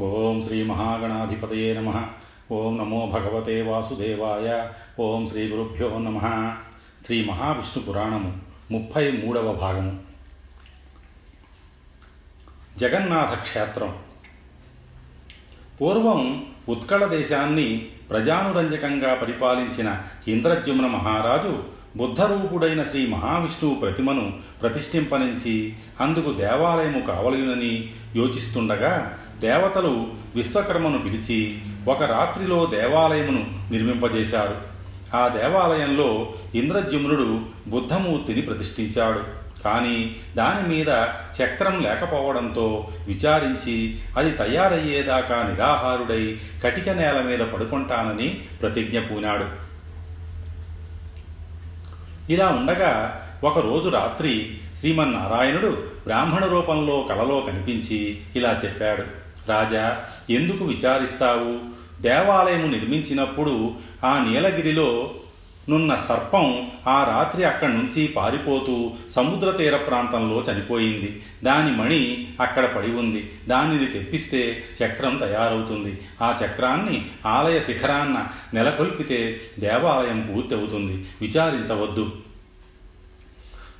ఓం శ్రీ మహాగణాధిపతయే నమ. ఓం నమో భగవతే వాసుదేవాయ. ఓం శ్రీ గురుభ్యో నమ. శ్రీ మహావిష్ణు పురాణము ముప్పై మూడవ భాగము. జగన్నాథ క్షేత్రం పూర్వం ఉత్కళ దేశాన్ని ప్రజానురంజకంగా పరిపాలించిన ఇంద్రద్యుమ్న మహారాజు బుద్ధరూపుడైన శ్రీ మహావిష్ణువు ప్రతిమను ప్రతిష్ఠింపనించి అందుకు దేవాలయము కావలయునని యోచిస్తుండగా దేవతలు విశ్వకర్మను పిలిచి ఒక రాత్రిలో దేవాలయమును నిర్మింపజేశారు. ఆ దేవాలయంలో ఇంద్రజుమ్నుడు బుద్ధమూర్తిని ప్రతిష్ఠించాడు. కానీ దాని మీద చక్రం లేకపోవడంతో విచారించి అది తయారయ్యేదాకా నిరాహారుడై కటిక నేల మీద పడుకుంటానని ప్రతిజ్ఞ పూనాడు. ఇలా ఉండగా ఒకరోజు రాత్రి శ్రీమన్నారాయణుడు బ్రాహ్మణ రూపంలో కలలో కనిపించి ఇలా చెప్పాడు. రాజా ఎందుకు విచారిస్తావు? దేవాలయము నిర్మించినప్పుడు ఆ నీలగిరిలో నున్న సర్పం ఆ రాత్రి అక్కడి నుంచి పారిపోతూ సముద్ర తీర ప్రాంతంలో చనిపోయింది. దాని మణి అక్కడ పడి ఉంది. దానిని తెప్పిస్తే చక్రం తయారవుతుంది. ఆ చక్రాన్ని ఆలయ శిఖరాన్న నెలకొల్పితే దేవాలయం పూర్తి అవుతుంది విచారించవద్దు.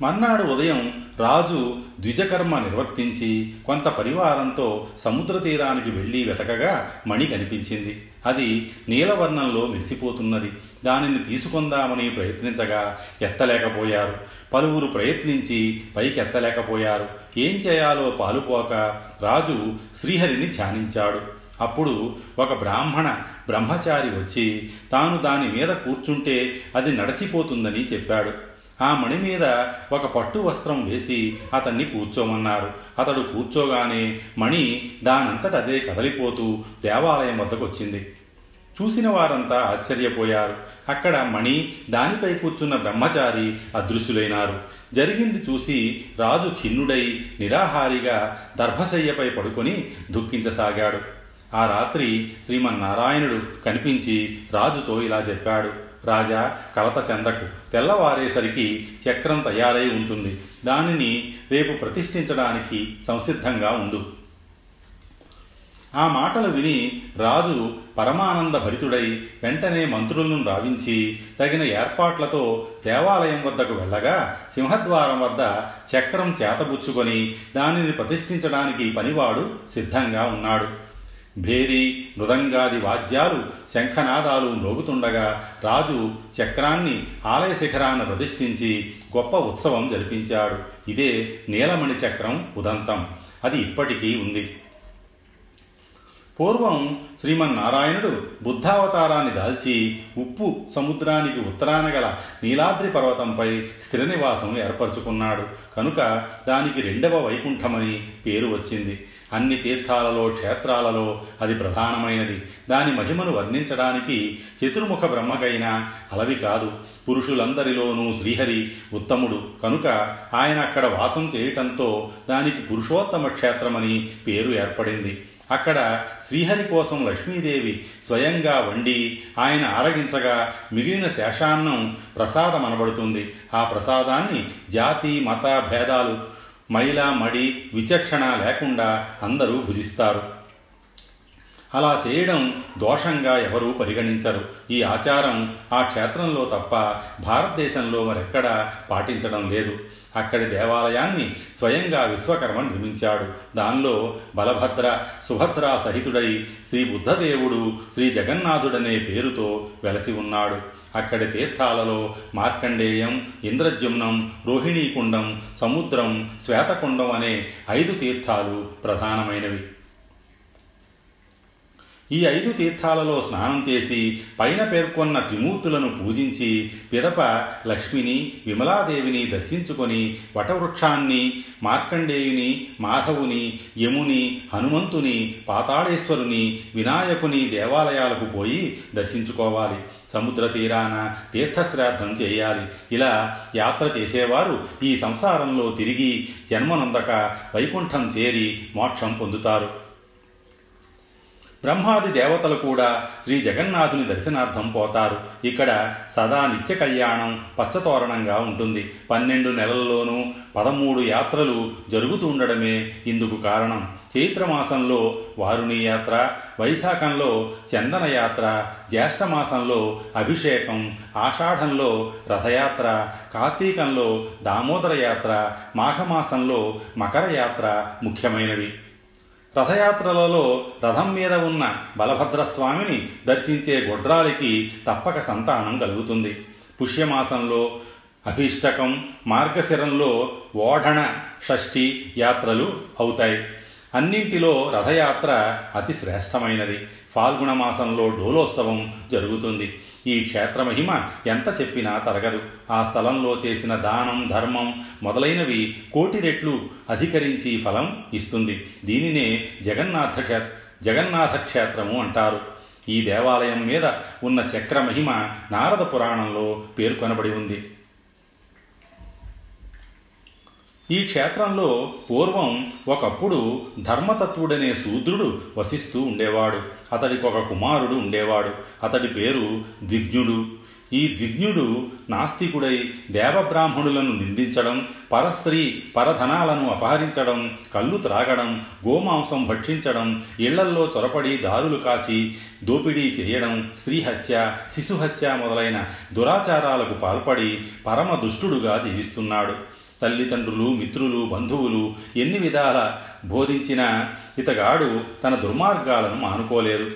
మర్నాడు ఉదయం రాజు ద్విజకర్మ నిర్వర్తించి కొంత పరివారంతో సముద్ర తీరానికి వెళ్ళి వెతకగా మణి కనిపించింది. అది నీలవర్ణంలో మెరిసిపోతున్నది. దానిని తీసుకుందామని ప్రయత్నించగా ఎత్తలేకపోయారు. పలువురు ప్రయత్నించి పైకెత్తలేకపోయారు. ఏం చేయాలో పాలుపోక రాజు శ్రీహరిని ధ్యానించాడు. అప్పుడు ఒక బ్రాహ్మణ బ్రహ్మచారి వచ్చి తాను దాని మీద కూర్చుంటే అది నడచిపోతుందని చెప్పాడు. ఆ మణి మీద ఒక పట్టు వస్త్రం వేసి అతన్ని కూర్చోమన్నారు. అతడు కూర్చోగానే మణి దానంతట అదే కదలిపోతూ దేవాలయం వద్దకు వచ్చింది చూసిన వారంతా ఆశ్చర్యపోయారు. అక్కడ మణి దానిపై కూర్చున్న బ్రహ్మచారి అదృశ్యులైనారు. జరిగింది చూసి రాజు ఖిన్నుడై నిరాహారిగా దర్భశయ్యపై పడుకొని దుఃఖించసాగాడు. ఆ రాత్రి శ్రీమన్నారాయణుడు కనిపించి రాజుతో ఇలా చెప్పాడు. రాజా కలత చెందకు. తెల్లవారేసరికి చక్రం తయారై ఉంటుంది. దానిని రేపు ప్రతిష్ఠించడానికి సంసిద్ధంగా ఉండు. ఆ మాటలు విని రాజు పరమానంద భరితుడై వెంటనే మంత్రులను రావించి తగిన ఏర్పాట్లతో దేవాలయం వద్దకు వెళ్ళగా సింహద్వారం వద్ద చక్రం చేతబుచ్చుకొని దానిని ప్రతిష్ఠించడానికి పనివాడు సిద్ధంగా ఉన్నాడు. భేరి మృదంగాది వాద్యాలు శంఖనాదాలు మ్రోగుతుండగా రాజు చక్రాన్ని ఆలయ శిఖరాన్ని ప్రతిష్ఠించి గొప్ప ఉత్సవం జరిపించాడు. ఇదే నీలమణి చక్రం ఉదంతం. అది ఇప్పటికీ ఉంది. పూర్వం శ్రీమన్నారాయణుడు బుద్ధావతారాన్ని దాల్చి ఉప్పు సముద్రానికి ఉత్తరాన గల నీలాద్రి పర్వతంపై స్థిర నివాసం ఏర్పరచుకున్నాడు. కనుక దానికి రెండవ వైకుంఠమని పేరు వచ్చింది. అన్ని తీర్థాలలో క్షేత్రాలలో అది ప్రధానమైనది. దాని మహిమను వర్ణించడానికి చతుర్ముఖ బ్రహ్మకైన అలవి కాదు. పురుషులందరిలోనూ శ్రీహరి ఉత్తముడు. కనుక ఆయన అక్కడ వాసం చేయటంతో దానికి పురుషోత్తమ క్షేత్రమని పేరు ఏర్పడింది. అక్కడ శ్రీహరి కోసం లక్ష్మీదేవి స్వయంగా వండి ఆయన ఆరగించగా మిగిలిన శేషాన్నం ప్రసాదం అనబడుతుంది ఆ ప్రసాదాన్ని జాతి మత భేదాలు మైల మడి విచక్షణ లేకుండా అందరూ భుజిస్తారు. అలా చేయడం దోషంగా ఎవరూ పరిగణించరు. ఈ ఆచారం ఆ క్షేత్రంలో తప్ప భారతదేశంలో మరెక్కడా పాటించడం లేదు. అక్కడి దేవాలయాన్ని స్వయంగా విశ్వకర్మ నిర్మించాడు. దానిలో బలభద్ర సుభద్ర సహితుడై శ్రీ బుద్ధదేవుడు శ్రీ జగన్నాథుడనే పేరుతో వెలసి ఉన్నాడు. అక్కడి తీర్థాలలో మార్కండేయం ఇంద్రజుమ్నం రోహిణీకుండం సముద్రం శ్వేతకుండం అనే ఐదు తీర్థాలు ప్రధానమైనవి. ఈ ఐదు తీర్థాలలో స్నానం చేసి పైన పేర్కొన్న త్రిమూర్తులను పూజించి పిదప లక్ష్మిని విమలాదేవిని దర్శించుకొని వటవృక్షాన్ని మార్కండేయుని మాధవుని యముని హనుమంతుని పాతాళేశ్వరుని వినాయకుని దేవాలయాలకు పోయి దర్శించుకోవాలి. సముద్ర తీరాన తీర్థశ్రాద్ధం చేయాలి. ఇలా యాత్ర చేసేవారు ఈ సంసారంలో తిరిగి జన్మనొందక వైకుంఠం చేరి మోక్షం పొందుతారు. బ్రహ్మాది దేవతలు కూడా శ్రీ జగన్నాథుని దర్శనార్థం పోతారు. ఇక్కడ సదా నిత్య కళ్యాణం పచ్చతోరణంగా ఉంటుంది. పన్నెండు నెలల్లోనూ పదమూడు యాత్రలు జరుగుతూ ఉండడమే ఇందుకు కారణం. చైత్రమాసంలో వారుణి యాత్ర వైశాఖంలో చందన యాత్ర జ్యేష్ఠమాసంలో అభిషేకం ఆషాఢంలో రథయాత్ర కార్తీకంలో దామోదర యాత్ర మాఘమాసంలో మకర యాత్ర ముఖ్యమైనవి. రథయాత్రలలో రథం మీద ఉన్న బలభద్రస్వామిని దర్శించే గొడ్రాలికి తప్పక సంతానం కలుగుతుంది. పుష్యమాసంలో అభిష్టకం మార్గశిరంలో ఓఢణ షష్ఠి యాత్రలు అవుతాయి. అన్నింటిలో రథయాత్ర అతి శ్రేష్టమైనది. ఫాల్గుణ మాసంలో డోలోత్సవం జరుగుతుంది. ఈ క్షేత్ర మహిమ ఎంత చెప్పినా తరగదు. ఆ స్థలంలో చేసిన దానం ధర్మం మొదలైనవి కోటి రెట్లు అధికరించి ఫలం ఇస్తుంది. దీనినే జగన్నాథ క్షేత్ర జగన్నాథ క్షేత్రము అంటారు. ఈ దేవాలయం మీద ఉన్న చక్ర మహిమ నారద పురాణంలో పేర్కొనబడి ఉంది. ఈ క్షేత్రంలో పూర్వం ఒకప్పుడు ధర్మతత్వుడనే శూద్రుడు వసిస్తూ ఉండేవాడు. అతడికి ఒక కుమారుడు ఉండేవాడు. అతడి పేరు ద్విజ్ఞుడు. ఈ ద్విజ్ఞుడు నాస్తికుడై దేవబ్రాహ్మణులను నిందించడం పరస్త్రీ పరధనాలను అపహరించడం కళ్ళు త్రాగడం గోమాంసం భక్షించడం ఇళ్ళల్లో చొరపడి దారులు కాచి దోపిడీ చేయడం స్త్రీహత్య శిశుహత్య మొదలైన దురాచారాలకు పాల్పడి పరమ దుష్టుడుగా జీవిస్తున్నాడు. తల్లిదండ్రులు మిత్రులు బంధువులు ఎన్ని విధాల బోధించినా ఇతగాడు తన దుర్మార్గాలను మానుకోలేదు.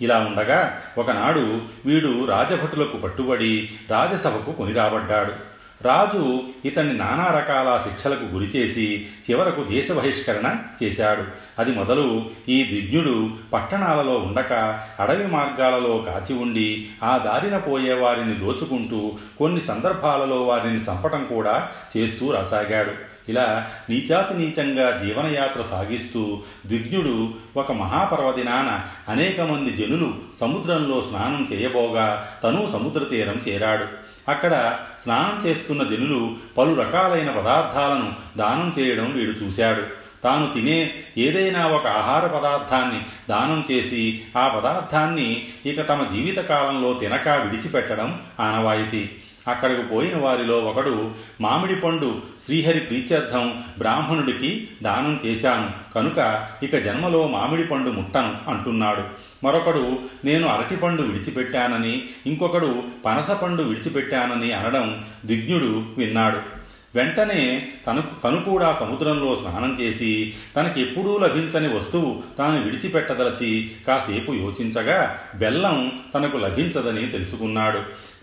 ఇలా ఉండగా ఒకనాడు వీడు రాజభటులకు పట్టుబడి రాజసభకు కొనిరాబడ్డాడు రాజు ఇతన్ని నానా రకాల శిక్షలకు గురిచేసి చివరకు దేశ బహిష్కరణ చేశాడు. అది మొదలు ఈ దిజ్ఞుడు పట్టణాలలో ఉండక అడవి మార్గాలలో కాచి ఉండి ఆ దారిన పోయే వారిని దోచుకుంటూ కొన్ని సందర్భాలలో వారిని చంపటం కూడా చేస్తూ రాసాగాడు. ఇలా నీచాతి నీచంగా జీవనయాత్ర సాగిస్తూ ద్విజ్ఞుడు ఒక మహాపర్వదినాన అనేక మంది జనులు సముద్రంలో స్నానం చేయబోగా తను సముద్ర తీరం చేరాడు. అక్కడ స్నానం చేస్తున్న జనులు పలు రకాలైన పదార్థాలను దానం చేయడం వీడు చూశాడు. తాను తినే ఏదైనా ఒక ఆహార పదార్థాన్ని దానం చేసి ఆ పదార్థాన్ని ఇక తమ జీవితకాలంలో తినక విడిచిపెట్టడం ఆనవాయితీ. అక్కడకు పోయిన వారిలో ఒకడు మామిడి పండు శ్రీహరి ప్రీత్యర్థం బ్రాహ్మణుడికి దానం చేశాను కనుక ఇక జన్మలో మామిడి పండు ముట్టను అంటున్నాడు. మరొకడు నేను అరటిపండు విడిచిపెట్టానని ఇంకొకడు పనసపండు విడిచిపెట్టానని అనడం దిజ్ఞుడు విన్నాడు. వెంటనే తను తను కూడా సముద్రంలో స్నానం చేసి తనకెప్పుడూ లభించని వస్తువు తాను విడిచిపెట్టదలచి కాసేపు యోచించగా బెల్లం తనకు లభించదని తెలుసుకున్నాడు.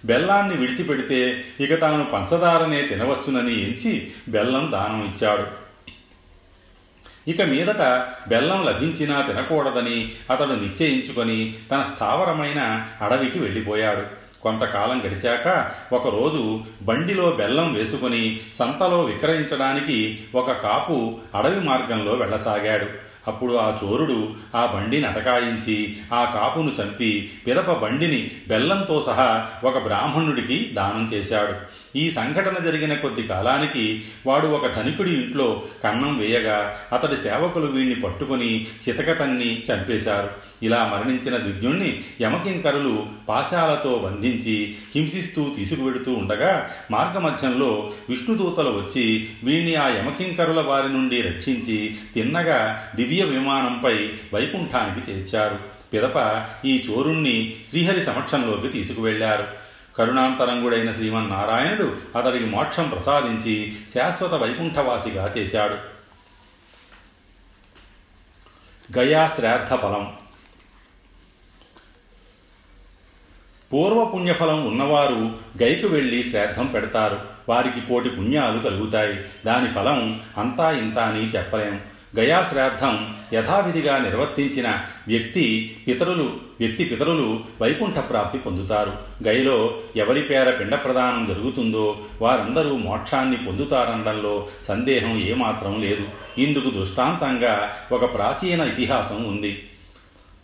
బెల్లాన్ని విడిచిపెడితే ఇక తాను పంచదారనే తినవచ్చునని ఎంచి బెల్లం దానం ఇచ్చాడు. ఇక మీదట బెల్లం లభించినా తినకూడదని అతడు నిశ్చయించుకొని తన స్థావరమైన అడవికి వెళ్ళిపోయాడు. కొంతకాలం గడిచాక ఒకరోజు బండిలో బెల్లం వేసుకుని సంతలో విక్రయించడానికి ఒక కాపు అడవి మార్గంలో వెళ్ళసాగాడు. అప్పుడు ఆ చోరుడు ఆ బండిని అటకాయించి ఆ కాపును చంపి పిదప బండిని బెల్లంతో సహా ఒక బ్రాహ్మణుడికి దానం చేశాడు. ఈ సంఘటన జరిగిన కొద్ది కాలానికి వాడు ఒక ధనికుడి ఇంట్లో కన్నం వేయగా అతడి సేవకులు వీణ్ణి పట్టుకుని చితకతన్ని చంపేశారు. ఇలా మరణించిన ద్విజ్ఞుణ్ణి యమకింకరులు పాశాలతో బంధించి హింసిస్తూ తీసుకువెడుతూ ఉండగా మార్గమధ్యంలో విష్ణుదూతలు వచ్చి వీణ్ణి ఆ యమకింకరుల వారి నుండి రక్షించి తిన్నగా దివ్య విమానంపై వైకుంఠానికి చేర్చారు. పిదప ఈ చోరుణ్ణి శ్రీహరి సమక్షంలోకి తీసుకువెళ్ళారు కరుణాంతరంగుడైన శ్రీమన్నారాయణుడు అతడికి మోక్షం ప్రసాదించి శాశ్వత వైకుంఠవాసిగా చేశాడు. గయా శ్రాద్ధ ఫలం. పూర్వ పుణ్యఫలం ఉన్నవారు గైకు వెళ్ళి శ్రాద్ధం పెడతారు. వారికి కోటి పుణ్యాలు కలుగుతాయి. దాని ఫలం అంతా ఇంత అని చెప్పలేం. గయాశ్రాద్ధం యథావిధిగా నిర్వర్తించిన వ్యక్తి పితరులు వ్యక్తి పితరులు వైకుంఠ ప్రాప్తి పొందుతారు. గైలో ఎవరి పేర పిండ ప్రదానం జరుగుతుందో వారందరూ మోక్షాన్ని పొందుతారనడంలో సందేహం ఏమాత్రం లేదు. ఇందుకు దృష్టాంతంగా ఒక ప్రాచీన ఇతిహాసం ఉంది.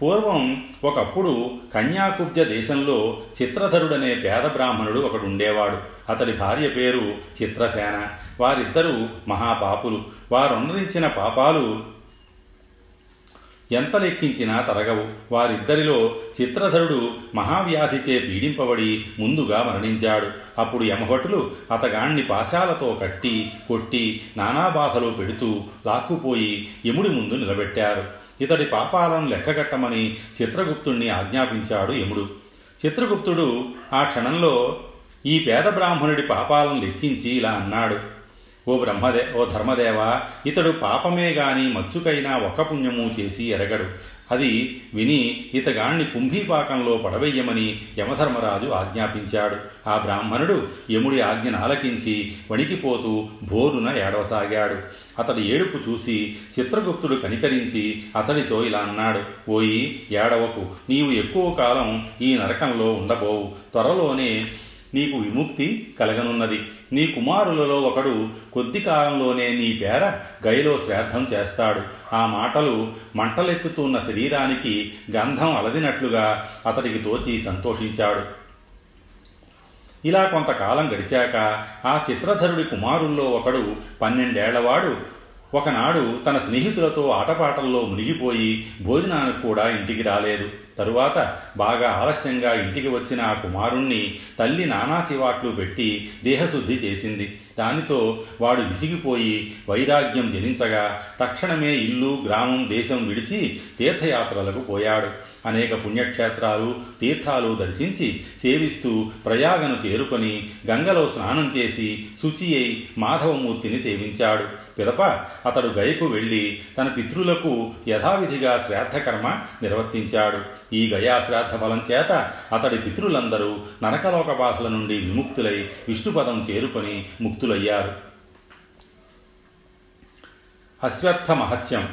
పూర్వం ఒకప్పుడు కన్యాకుబ్జ దేశంలో చిత్రధరుడనే పేద బ్రాహ్మణుడు ఒకడు ఉండేవాడు అతడి భార్య పేరు చిత్రసేన. వారిద్దరూ మహాపాపులు. వారున్నరించిన పాపాలు ఎంత లెక్కించినా తరగవు. వారిద్దరిలో చిత్రధరుడు మహావ్యాధిచే పీడింపబడి ముందుగా మరణించాడు. అప్పుడు యమభటులు అతగాణ్ణి పాశాలతో కట్టి కొట్టి నానాబాధలు పెడుతూ లాక్కుపోయి యముడి ముందు నిలబెట్టారు. ఇతడి పాపాలను లెక్కగట్టమని చిత్రగుప్తుణ్ణి ఆజ్ఞాపించాడు యముడు. చిత్రగుప్తుడు ఆ క్షణంలో ఈ పేద బ్రాహ్మణుడి పాపాలను లెక్కించి ఇలా అన్నాడు. ఓ బ్రహ్మదే ఓ ధర్మదేవ ఇతడు పాపమే గాని మచ్చుకైనా ఒక్క పుణ్యము చేసి ఎరగడు. అది విని ఇతగాణ్ణి కుంభీపాకంలో పడవెయ్యమని యమధర్మరాజు ఆజ్ఞాపించాడు. ఆ బ్రాహ్మణుడు యముడి ఆజ్ఞను ఆలకించి వణికిపోతూ భోరున ఏడవసాగాడు. అతడి ఏడుపు చూసి చిత్రగుప్తుడు కనికరించి అతడితో ఇలా అన్నాడు ఓయి ఏడవకు. నీవు ఎక్కువ కాలం ఈ నరకంలో ఉండబోవు. త్వరలోనే నీకు విముక్తి కలగనున్నది. నీ కుమారులలో ఒకడు కొద్ది కాలంలోనే నీ పేర గైలో శ్రాద్ధం చేస్తాడు. ఆ మాటలు మంటలెత్తుతున్న శరీరానికి గంధం అలదినట్లుగా అతడికి తోచి సంతోషించాడు. ఇలా కొంతకాలం గడిచాక ఆ చిత్రధరుడి కుమారుల్లో ఒకడు పన్నెండేళ్ళవాడు ఒకనాడు తన స్నేహితులతో ఆటపాటల్లో మునిగిపోయి భోజనానికి కూడా ఇంటికి రాలేదు. తరువాత బాగా ఆలస్యంగా ఇంటికి వచ్చిన ఆ కుమారుణ్ణి తల్లి నానా చివాట్లు పెట్టి దేహశుద్ధి చేసింది. దానితో వాడు విసిగిపోయి వైరాగ్యం జనించగా తక్షణమే ఇల్లు గ్రామం దేశం విడిచి తీర్థయాత్రలకు పోయాడు. అనేక పుణ్యక్షేత్రాలు తీర్థాలు దర్శించి సేవిస్తూ ప్రయాగను చేరుకొని గంగలో స్నానం చేసి శుచి అయి మాధవమూర్తిని సేవించాడు. పిదప. అతడు గయకు వెళ్ళి తన పితృలకు యథావిధిగా శ్రాద్ధకర్మ నిర్వర్తించాడు. ఈ గయా శ్రాద్ధ ఫలం చేత అతడి పితృలందరూ నరకలోక నుండి విముక్తులై విష్ణుపదం చేరుకొని ముక్తులయ్యారు. అశ్వత్థ మహత్యం.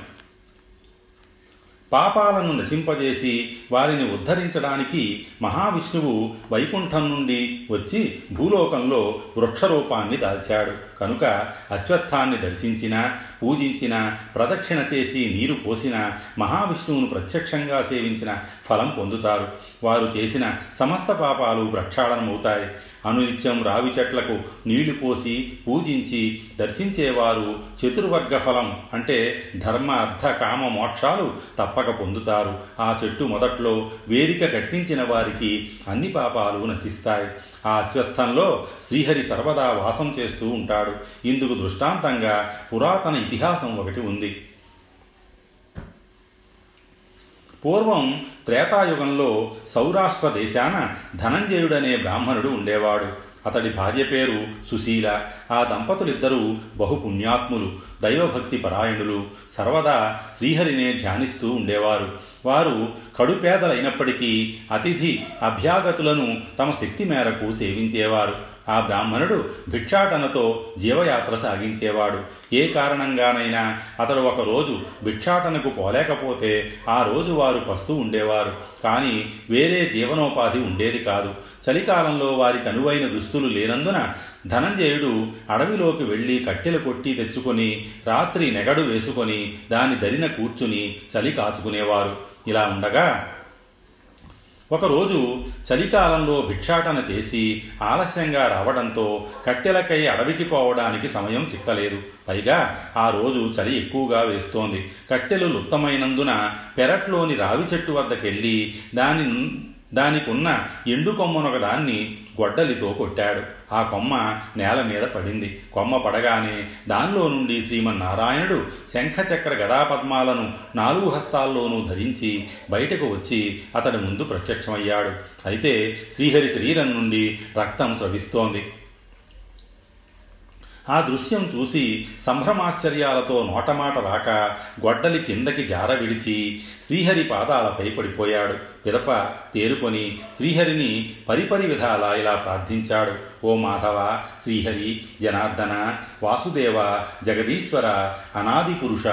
పాపాలను నశింపజేసి వారిని ఉద్ధరించడానికి మహావిష్ణువు వైకుంఠం నుండి వచ్చి భూలోకంలో వృక్షరూపాన్ని దాల్చాడు. కనుక అశ్వత్థాన్ని దర్శించిన పూజించిన ప్రదక్షిణ చేసి నీరు పోసిన మహావిష్ణువును ప్రత్యక్షంగా సేవించిన ఫలం పొందుతారు. వారు చేసిన సమస్త పాపాలు ప్రక్షాళనమవుతాయి. అనునిత్యం రావి చెట్లకు నీళ్ళు పోసి పూజించి దర్శించేవారు చతుర్వర్గ ఫలం అంటే ధర్మ అర్థ కామ మోక్షాలు తప్పక పొందుతారు. ఆ చెట్టు మొదట్లో వేదిక కట్టించిన వారికి అన్ని పాపాలు నశిస్తాయి. ఆ అశ్వత్థంలో శ్రీహరి సర్వదా వాసం చేస్తూ ఉంటాడు. ఇందుకు దృష్టాంతంగా పురాతన ఇతిహాసం ఒకటి ఉంది. పూర్వం త్రేతాయుగంలో సౌరాష్ట్ర దేశాన ధనంజయుడనే బ్రాహ్మణుడు ఉండేవాడు. అతడి భార్య పేరు సుశీల ఆ దంపతులిద్దరూ బహుపుణ్యాత్ములు దైవభక్తి పరాయణులు. సర్వదా శ్రీహరినే ధ్యానిస్తూ ఉండేవారు. వారు కడుపేదలైనప్పటికీ అతిథి అభ్యాగతులను తమ శక్తి మేరకు సేవించేవారు. ఆ బ్రాహ్మణుడు భిక్షాటనతో జీవయాత్ర సాగించేవాడు. ఏ కారణంగానైనా అతడు ఒక రోజు భిక్షాటనకు పోలేకపోతే ఆ రోజు వారు పస్తూ ఉండేవారు. కానీ వేరే జీవనోపాధి ఉండేది కాదు. చలికాలంలో వారికి అనువైన దుస్తులు లేనందున ధనంజయుడు అడవిలోకి వెళ్ళి కట్టెలు కొట్టి తెచ్చుకొని రాత్రి నెగడు వేసుకొని దాని దరిన కూర్చుని చలి కాచుకునేవారు. ఇలా ఉండగా ఒకరోజు చలికాలంలో భిక్షాటన చేసి ఆలస్యంగా రావడంతో కట్టెలకై అడవికి పోవడానికి సమయం చిక్కలేదు. పైగా ఆ రోజు చలి ఎక్కువగా వేస్తోంది. కట్టెలు లుప్తమైనందున పెరట్లోని రావి చెట్టు వద్దకెళ్ళి దాని దానికున్న ఎండు కొమ్మనొక దాన్ని గొడ్డలితో కొట్టాడు. ఆ కొమ్మ నేల మీద పడింది. కొమ్మ పడగానే దానిలో నుండి శ్రీమన్నారాయణుడు శంఖచక్ర గదాపద్మాలను నాలుగు హస్తాల్లోనూ ధరించి బయటకు వచ్చి అతడి ముందు ప్రత్యక్షమయ్యాడు. అయితే శ్రీహరి శరీరం నుండి రక్తం స్రవిస్తోంది. ఆ దృశ్యం చూసి సంభ్రమాశ్చర్యాలతో నోటమాట రాక గొడ్డలి కిందకి జార విడిచి శ్రీహరి పాదాలపై పడిపోయాడు. పిదప తేరుకొని శ్రీహరిని పరిపరి విధాల ఇలా ప్రార్థించాడు. ఓ మాధవ శ్రీహరి జనార్దన వాసుదేవ జగదీశ్వర అనాది పురుష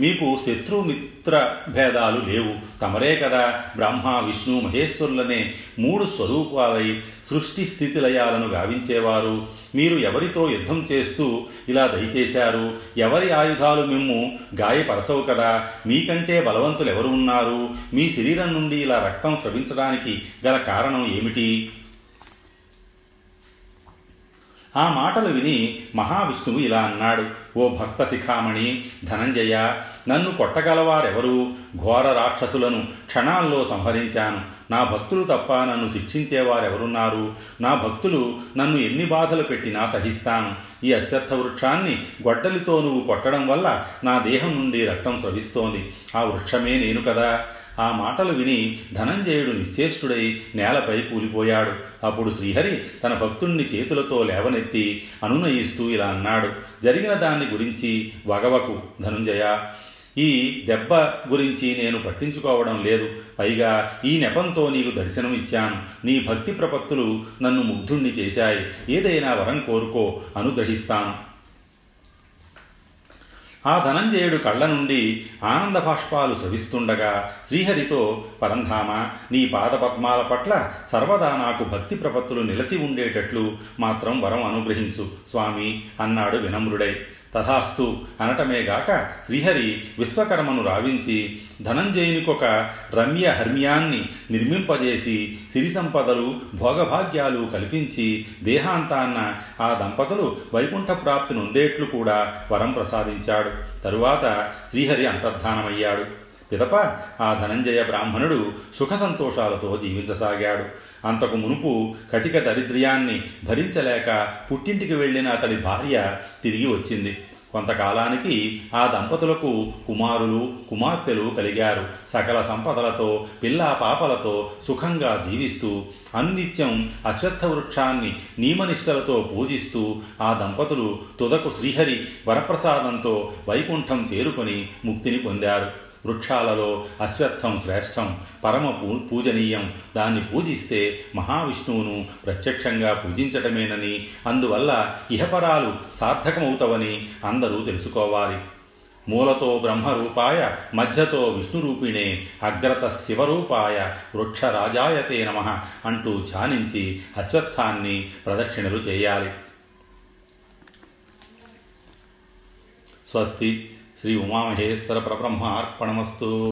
మీకు శత్రుమిత్ర భేదాలు లేవు. తమరే కదా బ్రహ్మ విష్ణు మహేశ్వరులనే మూడు స్వరూపాలై సృష్టి స్థితిలయాలను గావించేవారు. మీరు ఎవరితో యుద్ధం చేస్తూ ఇలా దయచేశారు? ఎవరి ఆయుధాలు మిమ్ము గాయపరచవు కదా? మీకంటే బలవంతులు ఎవరు ఉన్నారు? మీ శరీరం నుండి ఇలా రక్తం స్రవించడానికి గల కారణం ఏమిటి? ఆ మాటలు విని మహావిష్ణువు ఇలా అన్నాడు ఓ భక్త శిఖామణి ధనంజయ నన్ను కొట్టగలవారెవరు? ఘోర రాక్షసులను క్షణాల్లో సంహరించాను. నా భక్తులు తప్ప నన్ను శిక్షించేవారెవరున్నారు? నా భక్తులు నన్ను ఎన్ని బాధలు పెట్టినా సహిస్తాను. ఈ అశ్వత్థ వృక్షాన్ని గొడ్డలితో నువ్వు కొట్టడం వల్ల నా దేహం నుండి రక్తం స్రవిస్తోంది. ఆ వృక్షమే నేను కదా. ఆ మాటలు విని ధనంజయుడు నిశ్చేష్టుడై నేలపై కూలిపోయాడు. అప్పుడు శ్రీహరి తన భక్తుణ్ణి చేతులతో లేవనెత్తి అనునయిస్తూ ఇలా అన్నాడు. జరిగిన దాన్ని గురించి వగవకు ధనుంజయ. ఈ దెబ్బ గురించి నేను పట్టించుకోవడం లేదు. పైగా ఈ నెపంతో నీకు దర్శనం ఇచ్చాను. నీ భక్తి ప్రపత్తులు నన్ను ముగ్ధుణ్ణి చేశాయి. ఏదైనా వరం కోరుకో అనుగ్రహిస్తాను. ఆ ధనంజయుడు కళ్ళ నుండి ఆనంద బాష్పాలు స్రవిస్తుండగా శ్రీహరితో పరంధామ నీ పాదపద్మాల పట్ల సర్వదా నాకు భక్తి ప్రపత్తులు నిలచి ఉండేటట్లు మాత్రం వరం అనుగ్రహించు స్వామి అన్నాడు వినమ్రుడై. తథాస్తు అనటమేగాక శ్రీహరి విశ్వకర్మను రావించి ధనంజయునికొక రమ్య హర్మ్యాన్ని నిర్మింపజేసి సిరి సంపదలు భోగభాగ్యాలు కల్పించి దేహాంతాన్న ఆ దంపతులు వైకుంఠ ప్రాప్తి నొందేట్లు కూడా వరం ప్రసాదించాడు. తరువాత శ్రీహరి అంతర్ధానమయ్యాడు. పిదప ఆ ధనంజయ బ్రాహ్మణుడు సుఖ సంతోషాలతో జీవించసాగాడు. అంతకు మునుపు కటిక దరిద్ర్యాన్ని భరించలేక పుట్టింటికి వెళ్ళిన అతడి భార్య తిరిగి వచ్చింది. కొంతకాలానికి ఆ దంపతులకు కుమారులు కుమార్తెలు కలిగారు. సకల సంపదలతో పిల్లా పాపలతో సుఖంగా జీవిస్తూ అన్నిత్యం అశ్వత్థ వృక్షాన్ని నియమనిష్టలతో పూజిస్తూ ఆ దంపతులు తుదకు శ్రీహరి వరప్రసాదంతో వైకుంఠం చేరుకొని ముక్తిని పొందారు. వృక్షాలలో అశ్వత్థం శ్రేష్టం పరమ పూ పూజనీయం. దాన్ని పూజిస్తే మహావిష్ణువును ప్రత్యక్షంగా పూజించటమేనని. అందువల్ల ఇహపరాలు సార్థకమవుతవని అందరూ తెలుసుకోవాలి. మూలతో బ్రహ్మరూపాయ మధ్యతో విష్ణురూపిణే అగ్రత శివరూపాయ వృక్షరాజాయతే నమ అంటూ ఛానించి అశ్వత్థాన్ని ప్రదక్షిణలు చేయాలి. స్వస్తి. శ్రీ ఉమామహేశ్వర పరబ్రహ్మ అర్పణమస్తు.